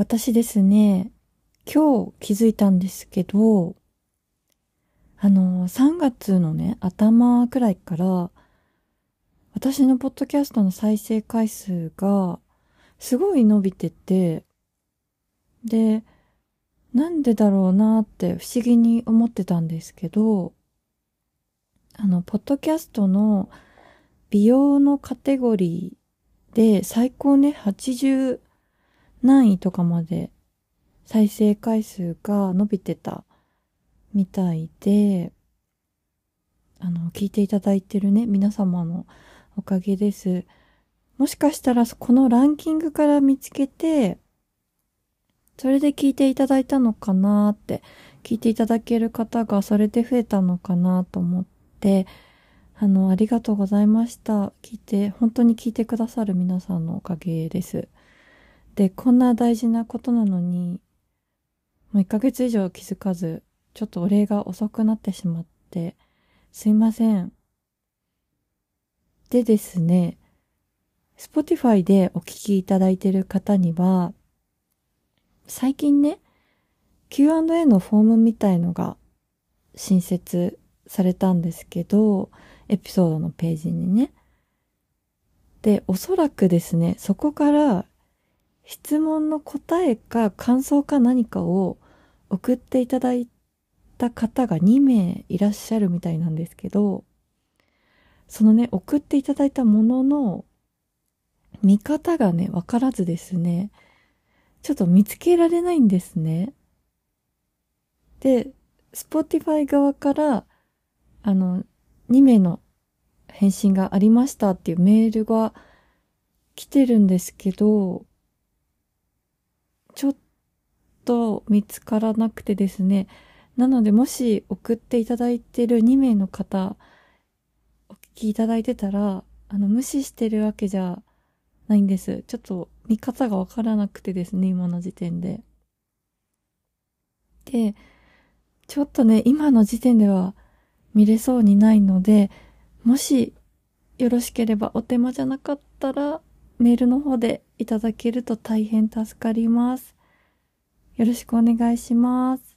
私ですね、今日気づいたんですけど、あの、3月のね、頭くらいから、私のポッドキャストの再生回数が、すごい伸びてて、で、なんでだろうなって不思議に思ってたんですけど、あの、ポッドキャストの美容のカテゴリーで最高ね、80何位とかまで再生回数が伸びてたみたいで、あの、聞いていただいてるね、皆様のおかげです。もしかしたらこのランキングから見つけて、それで聞いていただいたのかなって、聞いていただける方がそれで増えたのかなと思って、あの、ありがとうございました。聞いて、本当に聞いてくださる皆さんのおかげです。で、こんな大事なことなのに、もう1ヶ月以上気づかず、ちょっとお礼が遅くなってしまって、すいません。でですね、Spotify でお聞きいただいている方には、最近ね、Q&A のフォームみたいのが新設されたんですけど、エピソードのページにね。で、おそらくですね、そこから質問の答えか感想か何かを送っていただいた方が2名いらっしゃるみたいなんですけど、そのね、送っていただいたものの見方がね、わからずですね、ちょっと見つけられないんですね。で、Spotify 側から、あの、2名の返信がありましたっていうメールが来てるんですけど、と見つからなくてですね。なので、もし送っていただいてる2名の方、お聞きいただいてたら、あの、無視してるわけじゃないんです。ちょっと見方がわからなくてですね、今の時点で。で、ちょっとね、今の時点では見れそうにないので、もしよろしければお手間じゃなかったら、メールの方でいただけると大変助かります。よろしくお願いします。